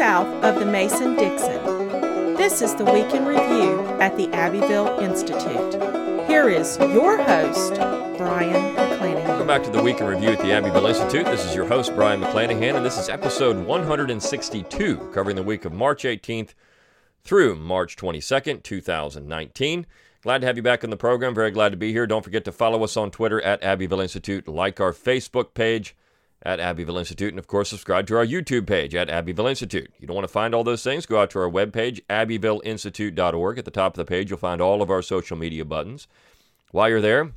south of the Mason Dixon. This is the Week in Review at the Abbeville Institute. Here is your host, Brion McClanahan. Welcome back to the Week in Review at the Abbeville Institute. This is your host, Brion McClanahan, and this is episode 162, covering the week of March 18th through March 22nd, 2019. Glad to have you back on the program. Very glad to be here. Don't forget to follow us on Twitter at Abbeville Institute, like our Facebook page at Abbeville Institute, and of course, subscribe to our YouTube page at Abbeville Institute. You don't want to find all those things? Go out to our webpage, abbevilleinstitute.org. At the top of the page, you'll find all of our social media buttons. While you're there,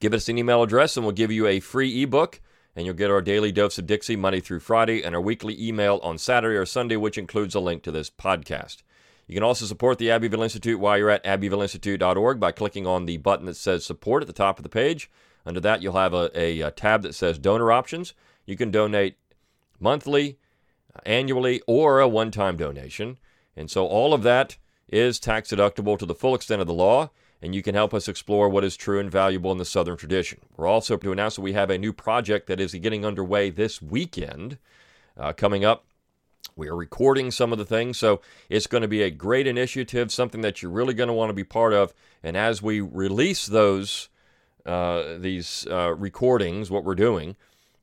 give us an email address, and we'll give you a free ebook, and you'll get our daily dose of Dixie Monday through Friday, and our weekly email on Saturday or Sunday, which includes a link to this podcast. You can also support the Abbeville Institute while you're at abbevilleinstitute.org by clicking on the button that says support at the top of the page. Under that, you'll have a, a, a tab that says donor options. You can donate monthly, annually, or a one time donation. And so all of that is tax deductible to the full extent of the law, and you can help us explore what is true and valuable in the Southern tradition. We're also to announce that we have a new project that is getting underway this weekend uh, coming up we are recording some of the things, so it's going to be a great initiative, something that you're really going to want to be part of. And as we release those, uh, these uh, recordings, what we're doing,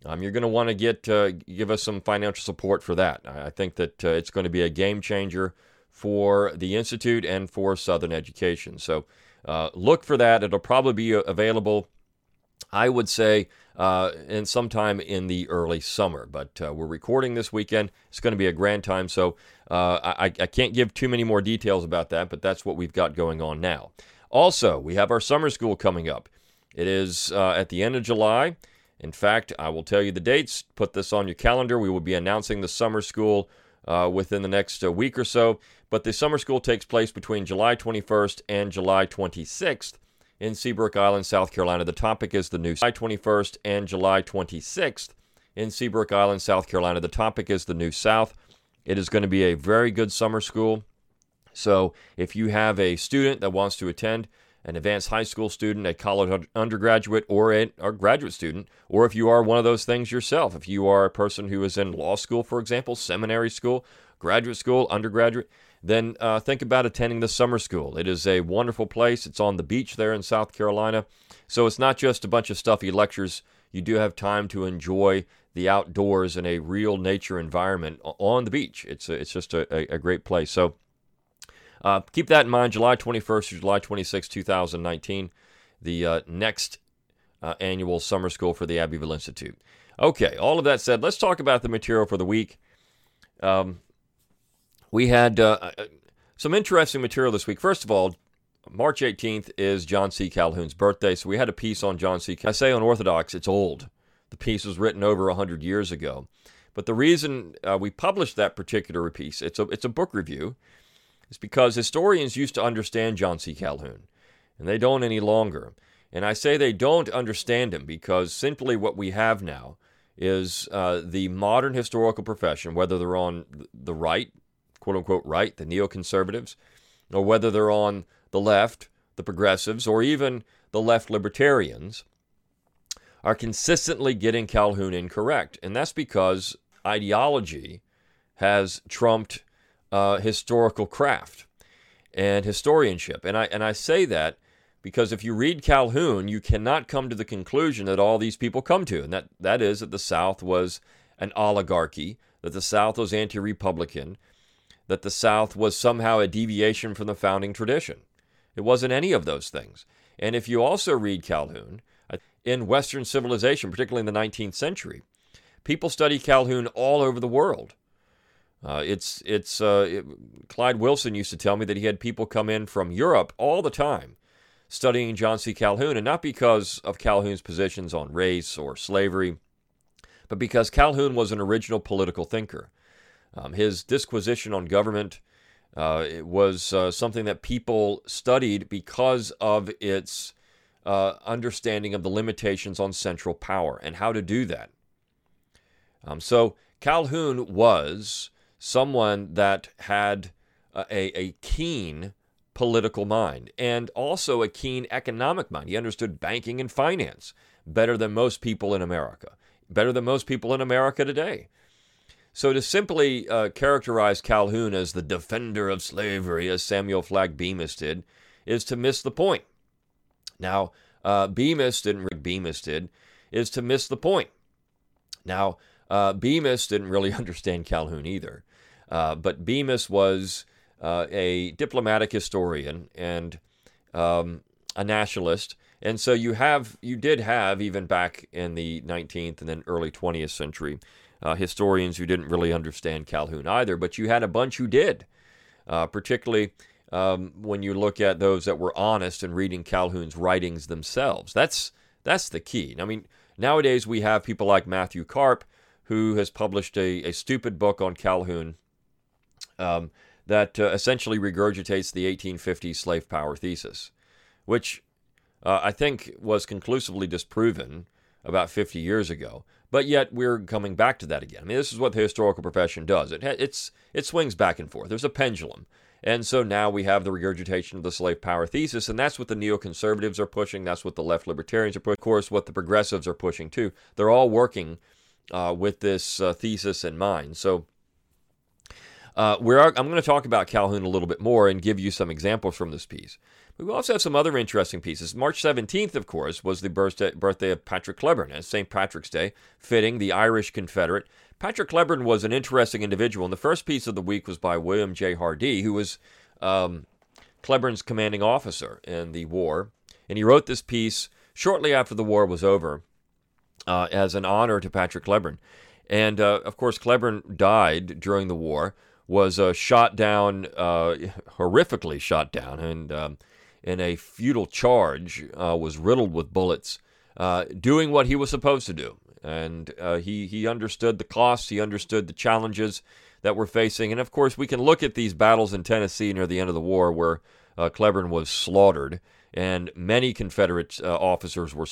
um, you're going to want to get uh, give us some financial support for that. I think that uh, it's going to be a game changer for the institute and for Southern education. So uh, look for that. It'll probably be available I would say, uh, and sometime in the early summer. But uh, we're recording this weekend. It's going to be a grand time, so uh, I, I can't give too many more details about that, but that's what we've got going on now. Also, we have our summer school coming up. It is uh, at the end of July. In fact, I will tell you the dates. Put this on your calendar. We will be announcing the summer school uh, within the next uh, week or so. But the summer school takes place between July 21st and July 26th in Seabrook Island, South Carolina. The topic is the new July 21st and July 26th in Seabrook Island, South Carolina. The topic is the New South. It is going to be a very good summer school. So if you have a student that wants to attend, an advanced high school student, a college undergraduate, or a, a graduate student, or if you are one of those things yourself, if you are a person who is in law school, for example, seminary school, graduate school, undergraduate, then uh, think about attending the summer school. It is a wonderful place. It's on the beach there in South Carolina. So it's not just a bunch of stuffy lectures. You do have time to enjoy the outdoors in a real nature environment on the beach. It's, a, it's just a, a, great place. So uh, keep that in mind. July 21st to July 26, 2019, the uh, next uh, annual summer school for the Abbeville Institute. Okay, all of that said, let's talk about the material for the week. Um, we had uh, uh, some interesting material this week. First of all, March 18th is John C. Calhoun's birthday, so we had a piece on John C. I say unorthodox, it's old. The piece was written over 100 years ago. But the reason uh, we published that particular piece, it's a, it's a book review, is because historians used to understand John C. Calhoun, and they don't any longer. And I say they don't understand him because simply what we have now is uh, the modern historical profession, whether they're on the right, quote unquote right, the neoconservatives, or whether they're on the left, the progressives, or even the left libertarians, are consistently getting Calhoun incorrect. And that's because ideology has trumped uh, historical craft and historianship. And I, and I say that because if you read Calhoun, you cannot come to the conclusion that all these people come to, and that, that is that the South was an oligarchy, that the South was anti Republican, that the South was somehow a deviation from the founding tradition. It wasn't any of those things. And if you also read Calhoun, uh, in Western civilization, particularly in the 19th century, people study Calhoun all over the world. Uh, it's it's uh, it, Clyde Wilson used to tell me that he had people come in from Europe all the time studying John C. Calhoun, and not because of Calhoun's positions on race or slavery, but because Calhoun was an original political thinker. Um, his disquisition on government uh, was uh, something that people studied because of its uh, understanding of the limitations on central power and how to do that. Um, so Calhoun was someone that had a, a keen political mind and also a keen economic mind. He understood banking and finance better than most people in America, better than most people in America today. So to simply uh, characterize Calhoun as the defender of slavery, as Samuel Flagg Bemis did, is to miss the point. Now, uh, Bemis didn't. Rick Bemis did, is to miss the point. Now, uh, Bemis didn't really understand Calhoun either, uh, but Bemis was uh, a diplomatic historian and um, a nationalist, and so you have you did have even back in the 19th and then early 20th century uh, historians who didn't really understand Calhoun either, but you had a bunch who did, uh, particularly. Um, when you look at those that were honest in reading Calhoun's writings themselves, that's that's the key. I mean, nowadays we have people like Matthew Karp, who has published a, a stupid book on Calhoun um, that uh, essentially regurgitates the 1850 slave power thesis, which uh, I think was conclusively disproven about 50 years ago. But yet we're coming back to that again. I mean, this is what the historical profession does. It it's it swings back and forth. There's a pendulum. And so now we have the regurgitation of the slave power thesis, and that's what the neoconservatives are pushing. That's what the left libertarians are pushing. Of course, what the progressives are pushing too. They're all working uh, with this uh, thesis in mind. So uh, we're, I'm going to talk about Calhoun a little bit more and give you some examples from this piece. But we also have some other interesting pieces. March 17th, of course, was the birthday, birthday of Patrick Cleburne. It's St. Patrick's Day, fitting, the Irish Confederate. Patrick Cleburne was an interesting individual, and the first piece of the week was by William J. Hardee, who was um, Cleburne's commanding officer in the war. And he wrote this piece shortly after the war was over uh, as an honor to Patrick Cleburne. And uh, of course, Cleburne died during the war, was uh, shot down, uh, horrifically shot down, and um, in a futile charge, uh, was riddled with bullets, uh, doing what he was supposed to do. And he, he understood the costs, he understood the challenges that we're facing. And of course, we can look at these battles in Tennessee near the end of the war where Cleburne was slaughtered, and many Confederate officers were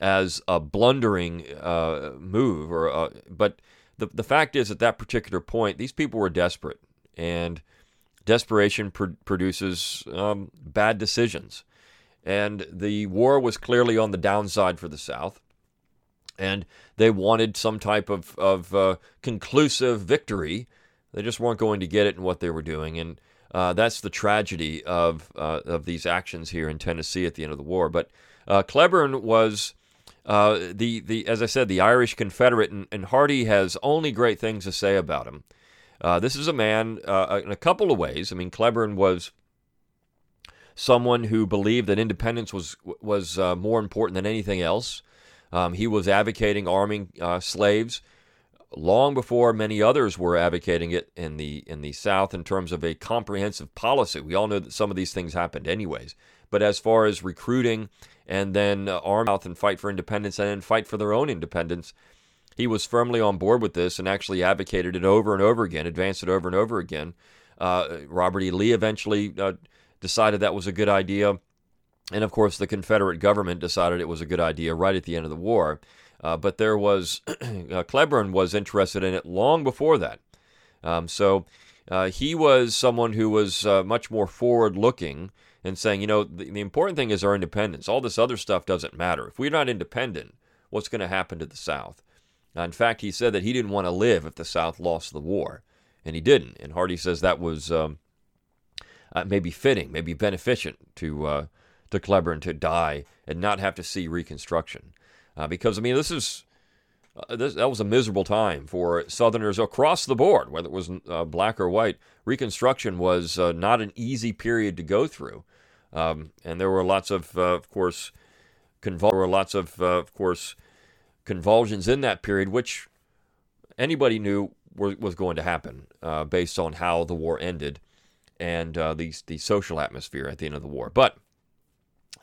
as a blundering uh, move, or uh, but the the fact is at that particular point, these people were desperate, and desperation pr- produces um, bad decisions, and the war was clearly on the downside for the South, and they wanted some type of of uh, conclusive victory. They just weren't going to get it in what they were doing, and uh, that's the tragedy of uh, of these actions here in Tennessee at the end of the war. But uh, Cleburne was uh, the the as I said, the Irish Confederate, and, and Hardee has only great things to say about him. Uh, this is a man uh, in a couple of ways. I mean, Cleburne was someone who believed that independence was was uh, more important than anything else. Um, he was advocating arming uh, slaves long before many others were advocating it in the in the South in terms of a comprehensive policy. We all know that some of these things happened anyways, but as far as recruiting and then uh, arm out and fight for independence and then fight for their own independence. He was firmly on board with this and actually advocated it over and over again, advanced it over and over again. Uh, Robert E. Lee eventually uh, decided that was a good idea. And of course, the Confederate government decided it was a good idea right at the end of the war. Uh, but there was, uh, Cleburne was interested in it long before that. Um, so uh, he was someone who was uh, much more forward looking and saying, you know, the, the important thing is our independence. All this other stuff doesn't matter. If we're not independent, what's going to happen to the South? Uh, in fact, he said that he didn't want to live if the South lost the war, and he didn't. And Hardee says that was um, uh, maybe fitting, maybe beneficent to to Cleburne to die and not have to see Reconstruction, uh, because I mean this is uh, this, that was a miserable time for Southerners across the board, whether it was uh, black or white. Reconstruction was uh, not an easy period to go through, um, and there were lots of, uh, of course, convul- there were lots of, uh, of course, convulsions in that period, which anybody knew were, was going to happen uh, based on how the war ended and the the social atmosphere at the end of the war. But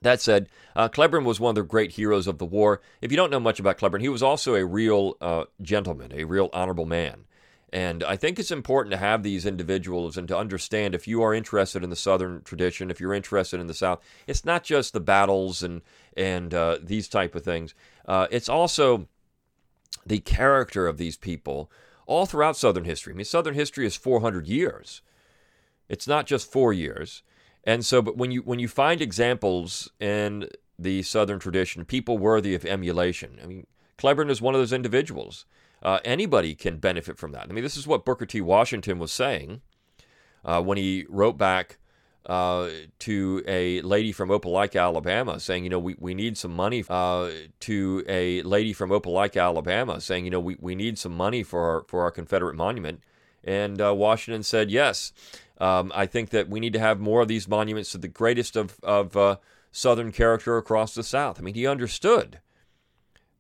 that said, uh, Cleburne was one of the great heroes of the war. If you don't know much about Cleburne, he was also a real uh, gentleman, a real honorable man. And I think it's important to have these individuals and to understand if you are interested in the Southern tradition, if you're interested in the South, it's not just the battles and and uh, these type of things. Uh, it's also the character of these people all throughout Southern history. I mean, Southern history is 400 years. It's not just four years. And so, but when you when you find examples in the Southern tradition, people worthy of emulation. I mean, Cleburne is one of those individuals. uh, anybody can benefit from that. I mean, this is what Booker T. Washington was saying uh, when he wrote back uh, to a lady from Opelika, Alabama, saying, you know, we, we need some money. Uh, to a lady from Opelika, Alabama, saying, you know, we, we need some money for our, for our Confederate monument. And uh, Washington said, yes, um, I think that we need to have more of these monuments to the greatest of, of uh, Southern character across the South. I mean, he understood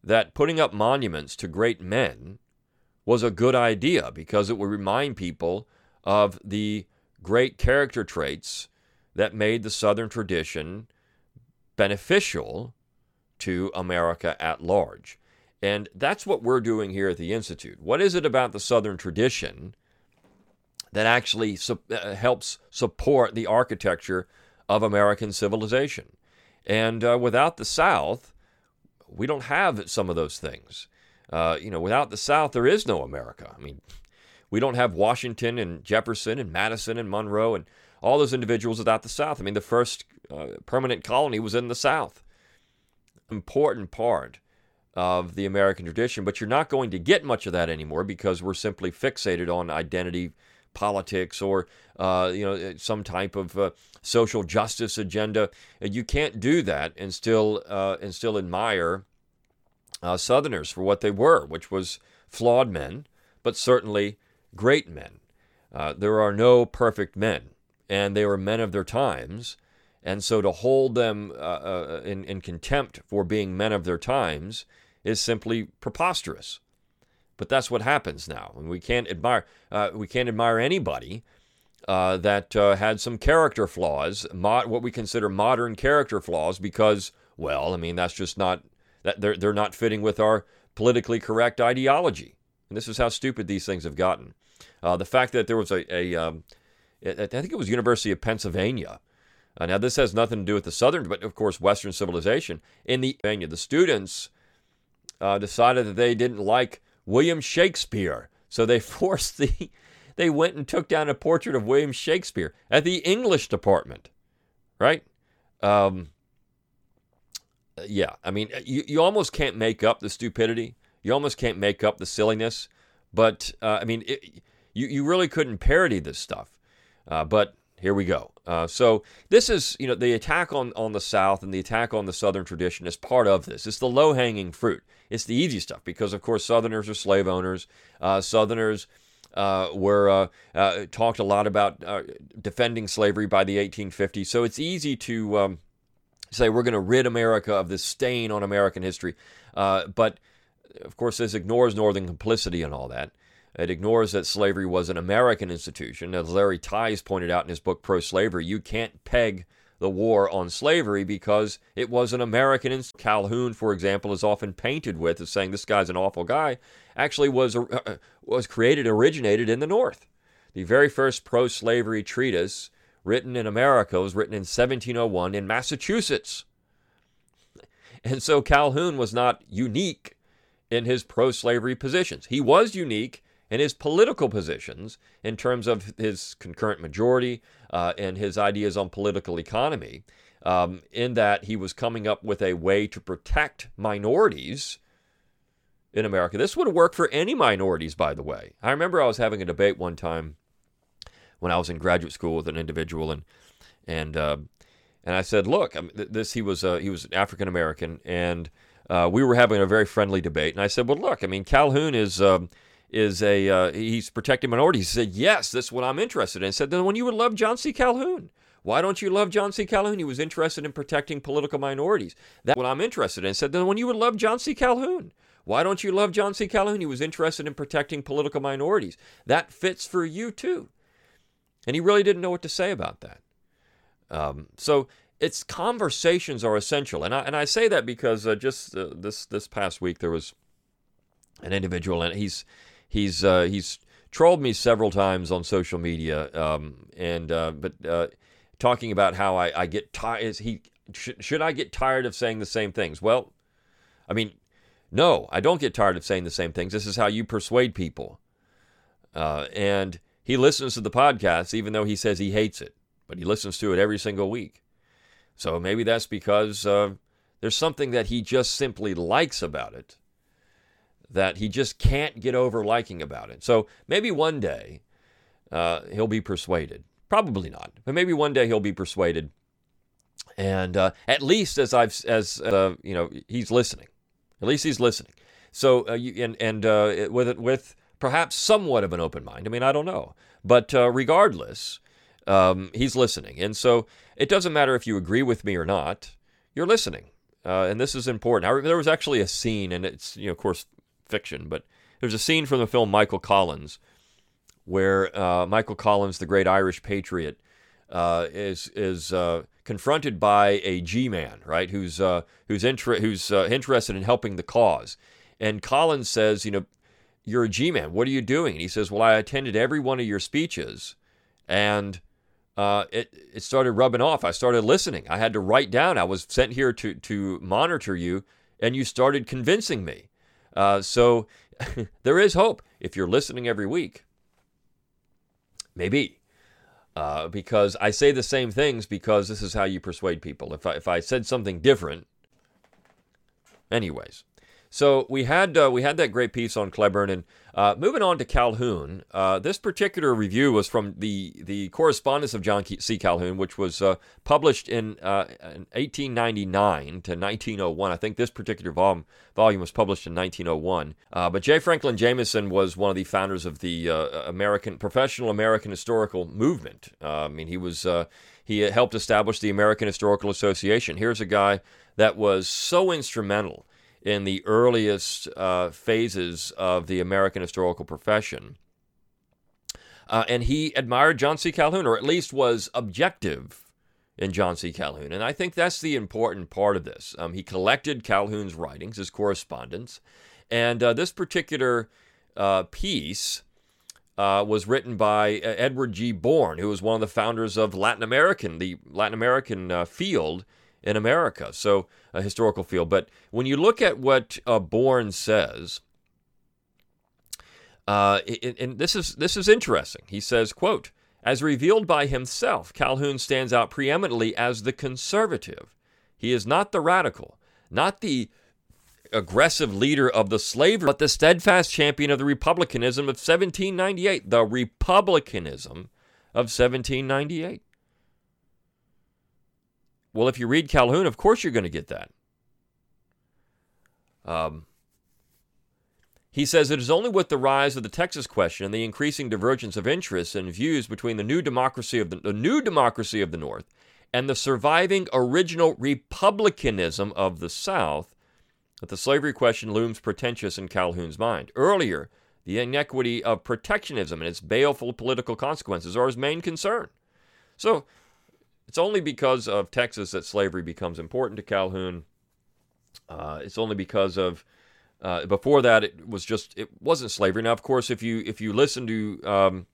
that putting up monuments to great men was a good idea because it would remind people of the great character traits that made the Southern tradition beneficial to America at large. And that's what we're doing here at the Institute. What is it about the Southern tradition that actually su- uh, helps support the architecture of American civilization? And uh, without the South, we don't have some of those things. Uh, you know, without the South, there is no America. I mean, we don't have Washington and Jefferson and Madison and Monroe and all those individuals without the South. I mean, the first uh, permanent colony was in the South. Important part of the American tradition, but you're not going to get much of that anymore because we're simply fixated on identity politics or uh, you know some type of uh, social justice agenda. You can't do that and still uh, and still admire uh, Southerners for what they were, which was flawed men, but certainly great men. Uh, there are no perfect men, and they were men of their times. And so to hold them uh, in, in contempt for being men of their times is simply preposterous. But that's what happens now. And we can't admire uh, we can't admire anybody uh, that uh, had some character flaws, mo- what we consider modern character flaws, because well, I mean that's just not that they're they're not fitting with our politically correct ideology. And this is how stupid these things have gotten. Uh, the fact that there was a, a um, I think it was University of Pennsylvania. Uh, now this has nothing to do with the Southern, but of course Western civilization. In the Pennsylvania, the students uh, decided that they didn't like William Shakespeare. So they forced the, they went and took down a portrait of William Shakespeare at the English department, right? Um, yeah, I mean, you, you almost can't make up the stupidity. You almost can't make up the silliness. But, uh, I mean, it, you, you really couldn't parody this stuff. Uh, but here we go. Uh, so this is, you know, the attack on, on the South and the attack on the Southern tradition is part of this. It's the low hanging fruit. It's the easy stuff because, of course, Southerners are slave owners. Uh, Southerners uh, were uh, uh, talked a lot about uh, defending slavery by the 1850s. So it's easy to um, say we're going to rid America of this stain on American history. but of course, this ignores Northern complicity and all that. It ignores that slavery was an American institution. As Larry Tise pointed out in his book Pro Slavery, you can't peg the war on slavery because it was an American. Institution. Calhoun, for example, is often painted with as saying this guy's an awful guy. Actually, was uh, was created, originated in the North. The very first pro-slavery treatise written in America was written in 1701 in Massachusetts. And so Calhoun was not unique in his pro-slavery positions. He was unique and his political positions in terms of his concurrent majority uh, and his ideas on political economy, um, in that he was coming up with a way to protect minorities in America. This would work for any minorities, by the way. I remember I was having a debate one time when I was in graduate school with an individual, and and uh, and I said, look, this he was uh, he was African American, and uh, we were having a very friendly debate, and I said, well, look, I mean, Calhoun is um, is a uh, he's protecting minorities. He said, "Yes, that's what I'm interested in." I said, "Then when you would love John C. Calhoun, why don't you love John C. Calhoun? He was interested in protecting political minorities. That's what I'm interested in." I said, "Then when you would love John C. Calhoun, why don't you love John C. Calhoun? He was interested in protecting political minorities. That fits for you too." And he really didn't know what to say about that. Um, so it's conversations are essential, and I and I say that because uh, just uh, this this past week there was an individual, and he's he's uh, he's trolled me several times on social media, um, and uh, but uh, talking about how I, I get tired. He should, should I get tired of saying the same things? Well, I mean, no, I don't get tired of saying the same things. This is how you persuade people. Uh, and he listens to the podcast, even though he says he hates it, but he listens to it every single week. So maybe that's because uh, there's something that he just simply likes about it that he just can't get over liking about it. So maybe one day uh, he'll be persuaded. Probably not, but maybe one day he'll be persuaded. And uh, at least as I've as uh, you know, he's listening. At least he's listening. So uh, you, and and uh, with it with perhaps somewhat of an open mind. I mean, I don't know, but uh, regardless, um, he's listening, and so it doesn't matter if you agree with me or not. You're listening, and this is important. I, there was actually a scene, and it's you know, of course, fiction, but there's a scene from the film Michael Collins where uh, Michael Collins, the great Irish patriot, uh, is is uh, confronted by a G-man, right? Who's uh, who's inter- who's uh, interested in helping the cause, and Collins says, you know, you're a G-man. What are you doing? And he says, well, I attended every one of your speeches, and uh, it it started rubbing off. I started listening. I had to write down. I was sent here to to monitor you, and you started convincing me. So there is hope if you're listening every week. Maybe. Uh, because I say the same things because this is how you persuade people. If I, if I said something different, anyways. So we had uh, we had that great piece on Cleburne, and uh, moving on to Calhoun. Uh, this particular review was from the the correspondence of John C. Calhoun, which was uh, published in, uh, in, 1899 to 1901. I think this particular volume volume was published in 1901. Uh, but J. Franklin Jameson was one of the founders of the American professional American historical movement. I mean, he was he helped establish the American Historical Association. Here's a guy that was so instrumental in the earliest uh, phases of the American historical profession. Uh, and he admired John C. Calhoun, or at least was objective in John C. Calhoun. And I think that's the important part of this. Um, he collected Calhoun's writings, his correspondence, and uh, this particular uh, piece uh, was written by uh, Edward G. Bourne, who was one of the founders of Latin American, the Latin American field in America. So a historical field. But when you look at what uh, Bourne says, uh, and this is this is interesting. He says, "quote As revealed by himself, Calhoun stands out preeminently as the conservative. He is not the radical, not the aggressive leader of the slavery, but the steadfast champion of the republicanism of 1798. The republicanism of 1798. Well, if you read Calhoun, of course you're going to get that. Um, he says it is only with the rise of the Texas question and the increasing divergence of interests and views between the new democracy of the, the new democracy of the North and the surviving original republicanism of the South that the slavery question looms pretentious in Calhoun's mind. Earlier, the inequity of protectionism and its baleful political consequences are his main concern. So it's only because of Texas that slavery becomes important to Calhoun. Uh, it's only because of uh, before that it was just it wasn't slavery. Now, of course, if you if you listen to um,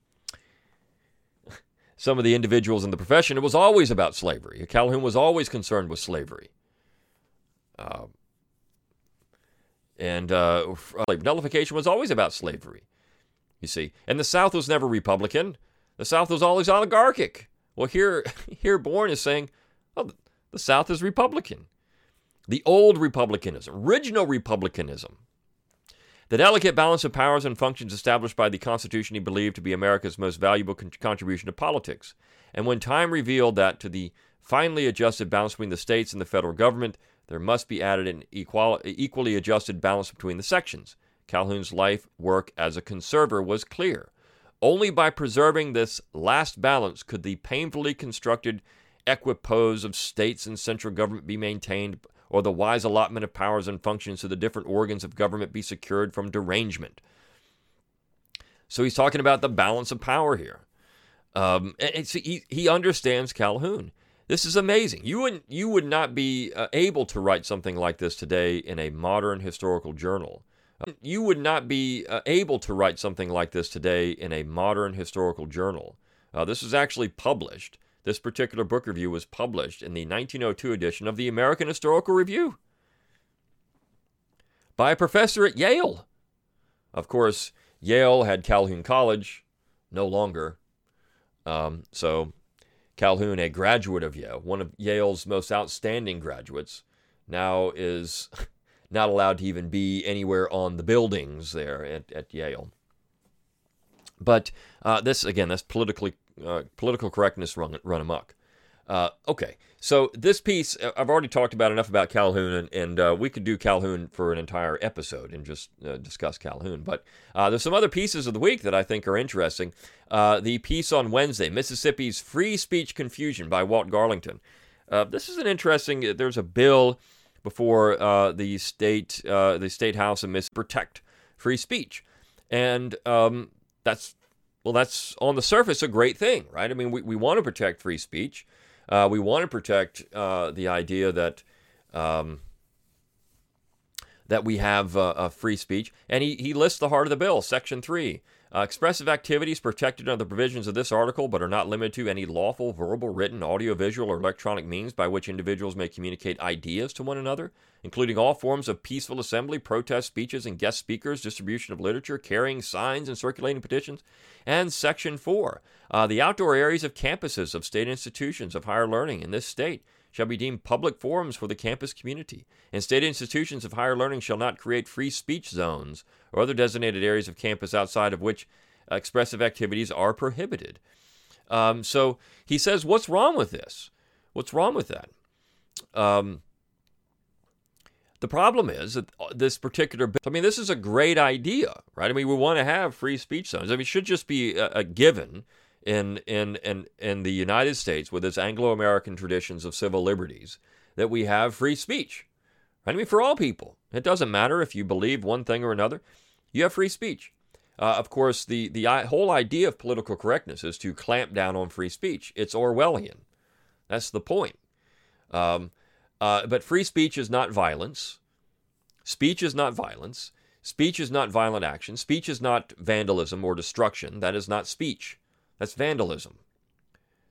some of the individuals in the profession, it was always about slavery. Calhoun was always concerned with slavery. Uh, and uh, nullification was always about slavery, you see. And the South was never Republican. The South was always oligarchic. Well, here, here Bourne is saying, oh, the South is Republican. The old Republicanism, original Republicanism. The delicate balance of powers and functions established by the Constitution he believed to be America's most valuable con- contribution to politics. And when time revealed that to the finely adjusted balance between the states and the federal government, there must be added an equal, equally adjusted balance between the sections. Calhoun's life work as a conservator was clear. Only by preserving this last balance could the painfully constructed equipoise of states and central government be maintained, or the wise allotment of powers and functions to the different organs of government be secured from derangement. So he's talking about the balance of power here. Um, and he, he understands Calhoun. This is amazing. You would you would not be uh, able to write something like this today in a modern historical journal. You would not be uh, able to write something like this today in a modern historical journal. Uh, this was actually published. This particular book review was published in the 1902 edition of the American Historical Review by a professor at Yale. Of course, Yale had Calhoun College, no longer. Um, so, Calhoun, a graduate of Yale, one of Yale's most outstanding graduates, now is not allowed to even be anywhere on the buildings there at, at Yale. But uh, this again, that's politically uh, political correctness run run amok. Uh, okay, so this piece uh, I've already talked about enough about Calhoun, and, and uh, we could do Calhoun for an entire episode and just uh, discuss Calhoun. But there's some other pieces of the week that I think are interesting. The piece on Wednesday, Mississippi's free speech confusion by Walt Garlington. this is an interesting. There's a bill before the state the state house and Miss protect free speech, and um, that's well, that's on the surface a great thing, right? I mean, we, we want to protect free speech. Uh, we want to protect uh, the idea that um, that we have uh, free speech. And he, he lists the heart of the bill, Section 3. Uh, expressive activities protected under the provisions of this article, but are not limited to any lawful, verbal, written, audiovisual, or electronic means by which individuals may communicate ideas to one another, including all forms of peaceful assembly, protest speeches, and guest speakers, distribution of literature, carrying signs, and circulating petitions. And Section 4 uh, the outdoor areas of campuses of state institutions of higher learning in this state shall be deemed public forums for the campus community, and state institutions of higher learning shall not create free speech zones or other designated areas of campus outside of which expressive activities are prohibited. Um, so he says, What's wrong with this? What's wrong with that? Um, the problem is that uh, this particular bill, I mean, this is a great idea, right? I mean, we want to have free speech zones. I mean, it should just be a, a given in, in, in, in the United States with its Anglo American traditions of civil liberties that we have free speech. I mean, for all people. It doesn't matter if you believe one thing or another, you have free speech. Uh, of course, the, the whole idea of political correctness is to clamp down on free speech. It's Orwellian. That's the point. Um, uh, but free speech is not violence. Speech is not violence. Speech is not violent action. Speech is not vandalism or destruction. That is not speech. That's vandalism.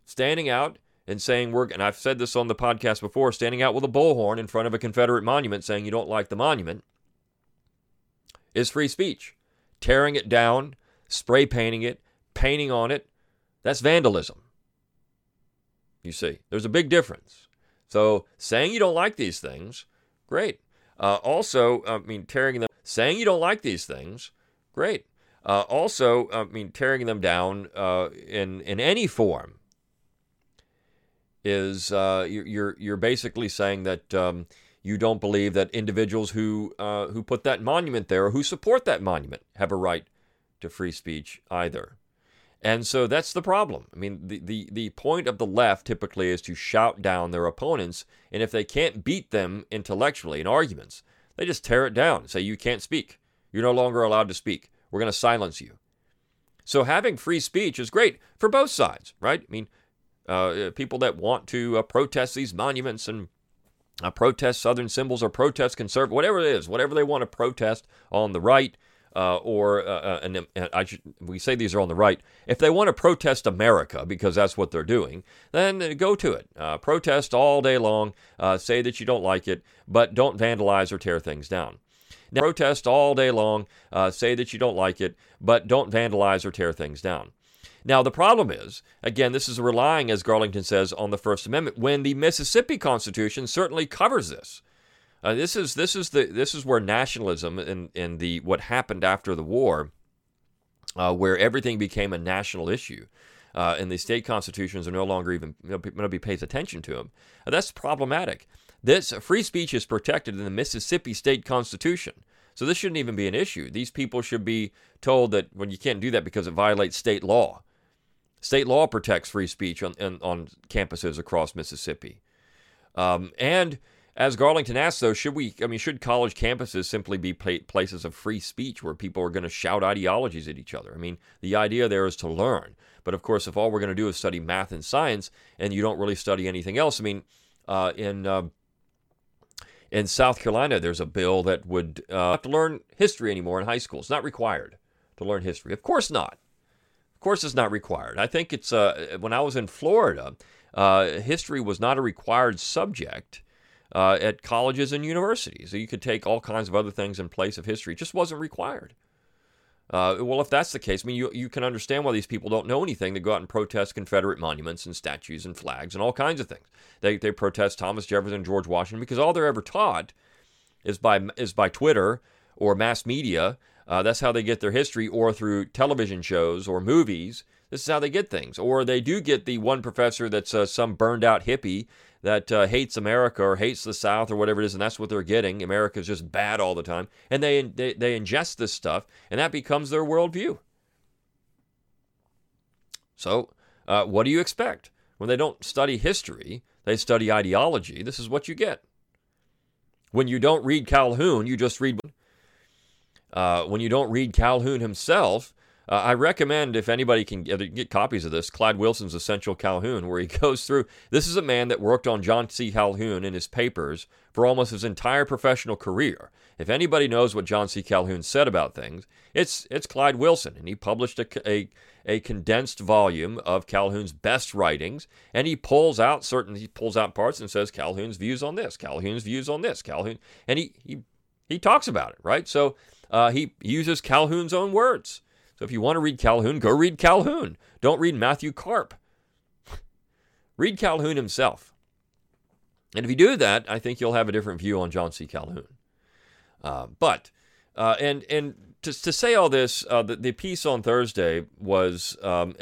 Standing out and saying we're and I've said this on the podcast before, standing out with a bullhorn in front of a Confederate monument saying you don't like the monument is free speech. Tearing it down, spray painting it, painting on it, that's vandalism. You see, there's a big difference. So saying you don't like these things, great. Uh, also, I mean, tearing them, saying you don't like these things, great. Uh, also, I mean, tearing them down uh, in in any form is uh, you're you're basically saying that um, you don't believe that individuals who uh, who put that monument there or who support that monument have a right to free speech either. And so that's the problem. I mean, the, the, the point of the left typically is to shout down their opponents, and if they can't beat them intellectually in arguments, they just tear it down, say, You can't speak. You're no longer allowed to speak. We're going to silence you. So having free speech is great for both sides, right? I mean, uh, people that want to uh, protest these monuments and uh, protest Southern symbols or protest conservative, whatever it is, whatever they want to protest on the right, uh, or uh, uh, and, and I should, we say these are on the right. If they want to protest America because that's what they're doing, then go to it. Uh, protest all day long. Uh, say that you don't like it, but don't vandalize or tear things down. Now, protest all day long, uh, say that you don't like it, but don't vandalize or tear things down. Now, the problem is, again, this is relying, as Garlington says, on the First Amendment, when the Mississippi Constitution certainly covers this. Uh, this is this is the this is where nationalism and and the what happened after the war, uh, where everything became a national issue, uh, and the state constitutions are no longer even nobody pays attention to them. that's problematic. This free speech is protected in the Mississippi state constitution. So this shouldn't even be an issue. These people should be told that when well, you can't do that because it violates state law. State law protects free speech on, on, on campuses across Mississippi. Um, and as Garlington asked, though, should we, I mean, should college campuses simply be places of free speech where people are going to shout ideologies at each other? I mean, the idea there is to learn. But of course, if all we're going to do is study math and science and you don't really study anything else, I mean, uh, in uh, in South Carolina, there's a bill that would uh, have to learn history anymore in high school. It's not required to learn history. Of course not. Of course, it's not required. I think it's uh, when I was in Florida, uh, history was not a required subject uh, at colleges and universities. You could take all kinds of other things in place of history. It just wasn't required. Uh, well, if that's the case, I mean, you, you can understand why these people don't know anything. They go out and protest Confederate monuments and statues and flags and all kinds of things. They, they protest Thomas Jefferson George Washington because all they're ever taught is by is by Twitter or mass media. Uh, that's how they get their history, or through television shows or movies. This is how they get things. Or they do get the one professor that's uh, some burned out hippie that uh, hates America or hates the South or whatever it is, and that's what they're getting. America's just bad all the time, and they they, they ingest this stuff, and that becomes their worldview. So, uh, what do you expect when they don't study history? They study ideology. This is what you get. When you don't read Calhoun, you just read. Uh, when you don't read Calhoun himself, uh, I recommend if anybody can get, get, copies of this, Clyde Wilson's Essential Calhoun, where he goes through. This is a man that worked on John C. Calhoun in his papers for almost his entire professional career. If anybody knows what John C. Calhoun said about things, it's it's Clyde Wilson, and he published a, a, a condensed volume of Calhoun's best writings, and he pulls out certain he pulls out parts and says Calhoun's views on this, Calhoun's views on this, Calhoun, and he he he talks about it, right? So uh, he uses Calhoun's own words. So if you want to read Calhoun, go read Calhoun. Don't read Matthew Karp. read Calhoun himself. And if you do that, I think you'll have a different view on John C. Calhoun. Uh, but uh, and and to, to say all this, uh, the, the piece on Thursday was um,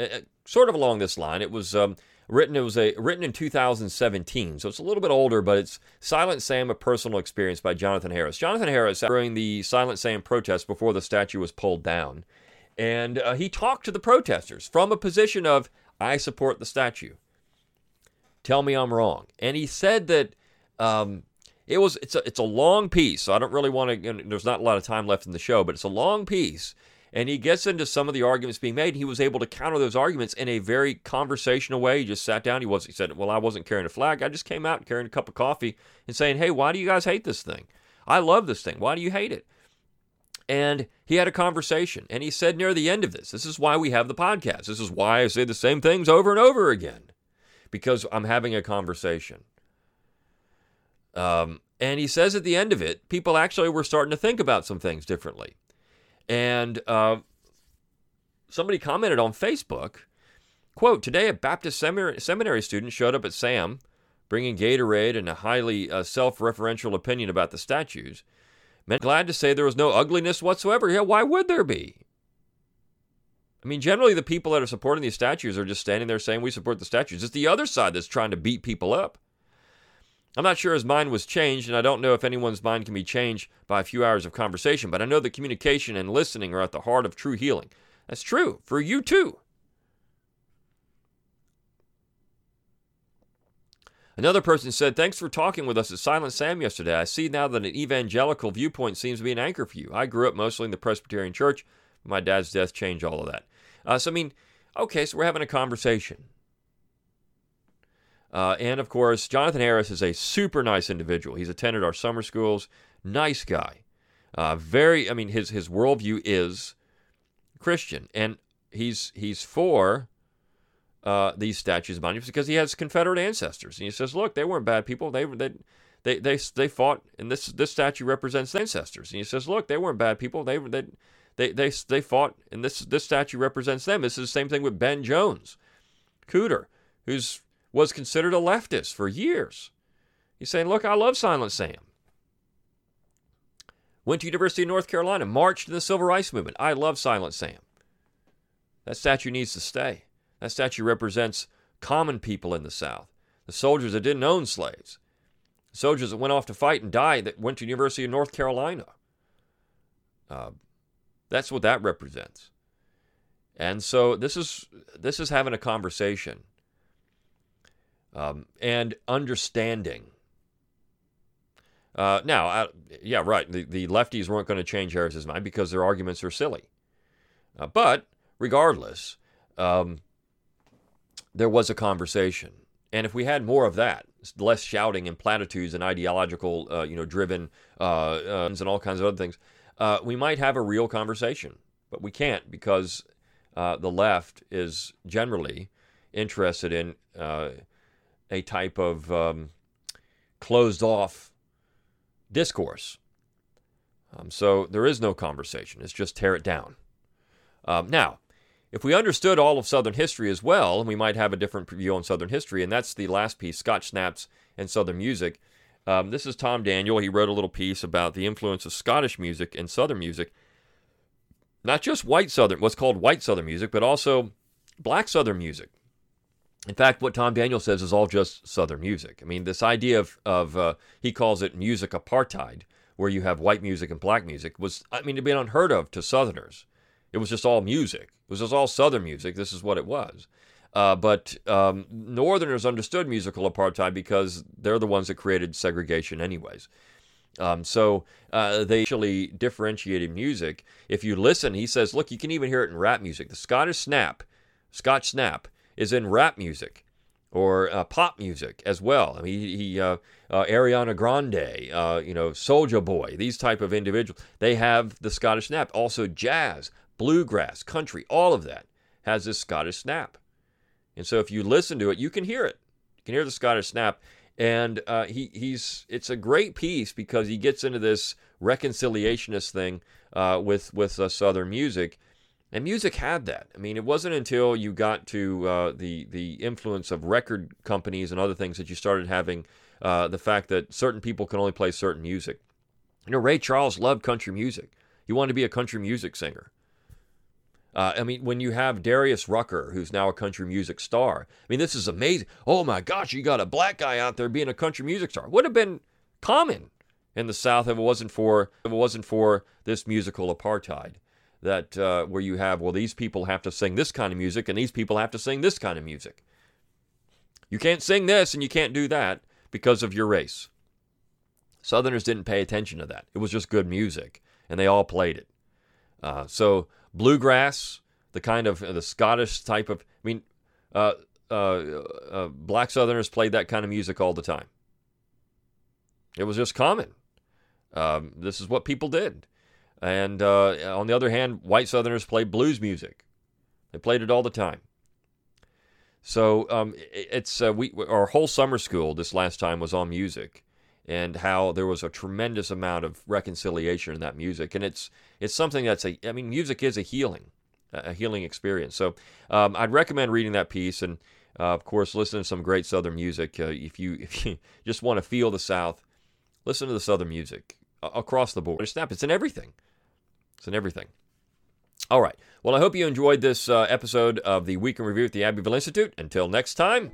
sort of along this line. It was um, written. It was a written in 2017, so it's a little bit older, but it's Silent Sam: A Personal Experience by Jonathan Harris. Jonathan Harris during the Silent Sam protest before the statue was pulled down. And uh, he talked to the protesters from a position of, I support the statue. Tell me I'm wrong. And he said that um, it was it's a, it's a long piece. So I don't really want to, there's not a lot of time left in the show, but it's a long piece. And he gets into some of the arguments being made. He was able to counter those arguments in a very conversational way. He just sat down. He was he said, "Well, I wasn't carrying a flag. I just came out carrying a cup of coffee and saying, "Hey, why do you guys hate this thing? I love this thing. Why do you hate it?" And he had a conversation. And he said near the end of this, this is why we have the podcast. This is why I say the same things over and over again, because I'm having a conversation. Um, and he says at the end of it, people actually were starting to think about some things differently. And uh, somebody commented on Facebook, quote, today a Baptist seminary, seminary student showed up at SAM bringing Gatorade and a highly uh, self-referential opinion about the statues. Men glad to say there was no ugliness whatsoever. Yeah, why would there be? I mean, generally, the people that are supporting these statues are just standing there saying, We support the statues. It's the other side that's trying to beat people up. I'm not sure his mind was changed, and I don't know if anyone's mind can be changed by a few hours of conversation, but I know that communication and listening are at the heart of true healing. That's true for you too. Another person said, Thanks for talking with us at Silent Sam yesterday. I see now that an evangelical viewpoint seems to be an anchor for you. I grew up mostly in the Presbyterian church. My dad's death changed all of that. Uh, so, I mean, okay, so we're having a conversation. Uh, and of course, Jonathan Harris is a super nice individual. He's attended our summer schools. Nice guy. Uh, very, I mean, his his worldview is Christian, and he's he's for uh, these statues and monuments because he has Confederate ancestors, and he says, "Look, they weren't bad people. They they they they, they fought, and this this statue represents ancestors." And he says, "Look, they weren't bad people. They they they they, they fought, and this this statue represents them." This is the same thing with Ben Jones, Cooter, who's was considered a leftist for years. He's saying, "Look, I love Silent Sam." Went to University of North Carolina, marched in the Civil Rights Movement. I love Silent Sam. That statue needs to stay. That statue represents common people in the South, the soldiers that didn't own slaves, the soldiers that went off to fight and died that went to University of North Carolina. Uh, that's what that represents. And so this is this is having a conversation um, and understanding. Uh, now, I, yeah, right. The, the lefties weren't going to change Harris's mind because their arguments are silly. Uh, but regardless, um, there was a conversation. And if we had more of that, less shouting and platitudes and ideological, uh, you know, driven uh, uh, and all kinds of other things, uh, we might have a real conversation. But we can't because the left is generally interested in a type of um, closed off discourse. Um, so there is no conversation. It's just tear it down. Um, now, if we understood all of Southern history as well, we might have a different view on Southern history, and that's the last piece, Scotch Snaps and Southern Music. Um, this is Tom Daniel. He wrote a little piece about the influence of Scottish music and Southern music. Not just white Southern, what's called white Southern music, but also black Southern music. In fact, what Tom Daniel says is all just Southern music. I mean, this idea of, of uh, he calls it music apartheid, where you have white music and black music, was, I mean, it'd been unheard of to Southerners. It was just all music. It was just all Southern music. This is what it was. Uh, but um, Northerners understood musical apartheid because they're the ones that created segregation, anyways. Um, so uh, they actually differentiated music. If you listen, he says, look, you can even hear it in rap music. The Scottish snap, Scotch snap, is in rap music or uh, pop music as well. I mean, he, he uh, uh, Ariana Grande, uh, you know, Soulja Boy, these type of individuals, they have the Scottish snap. Also, jazz, bluegrass, country, all of that has this Scottish snap. And so, if you listen to it, you can hear it. You can hear the Scottish snap. And uh, he, he's it's a great piece because he gets into this reconciliationist thing uh, with with Southern music and music had that. I mean, it wasn't until you got to uh, the the influence of record companies and other things that you started having uh, the fact that certain people can only play certain music. You know, Ray Charles loved country music. He wanted to be a country music singer. Uh, I mean, when you have Darius Rucker, who's now a country music star, I mean, this is amazing. Oh my gosh, you got a black guy out there being a country music star. Would have been common in the South if it wasn't for if it wasn't for this musical apartheid that uh, where you have well these people have to sing this kind of music and these people have to sing this kind of music. You can't sing this and you can't do that because of your race. Southerners didn't pay attention to that. It was just good music and they all played it. Uh, so bluegrass the kind of the scottish type of i mean uh, uh, uh, black southerners played that kind of music all the time. It was just common. Um, this is what people did and uh, on the other hand, white Southerners played blues music. They played it all the time. So um, it's uh, we our whole summer school this last time was on music, and how there was a tremendous amount of reconciliation in that music, and it's it's something that's a I mean music is a healing, a healing experience. So um, I'd recommend reading that piece, and uh, of course listen to some great Southern music. Uh, if you if you just want to feel the South, listen to the Southern music across the board. Snap, it's in everything. It's in everything. All right. Well, I hope you enjoyed this uh, episode of the Week in Review at the Abbeville Institute. Until next time.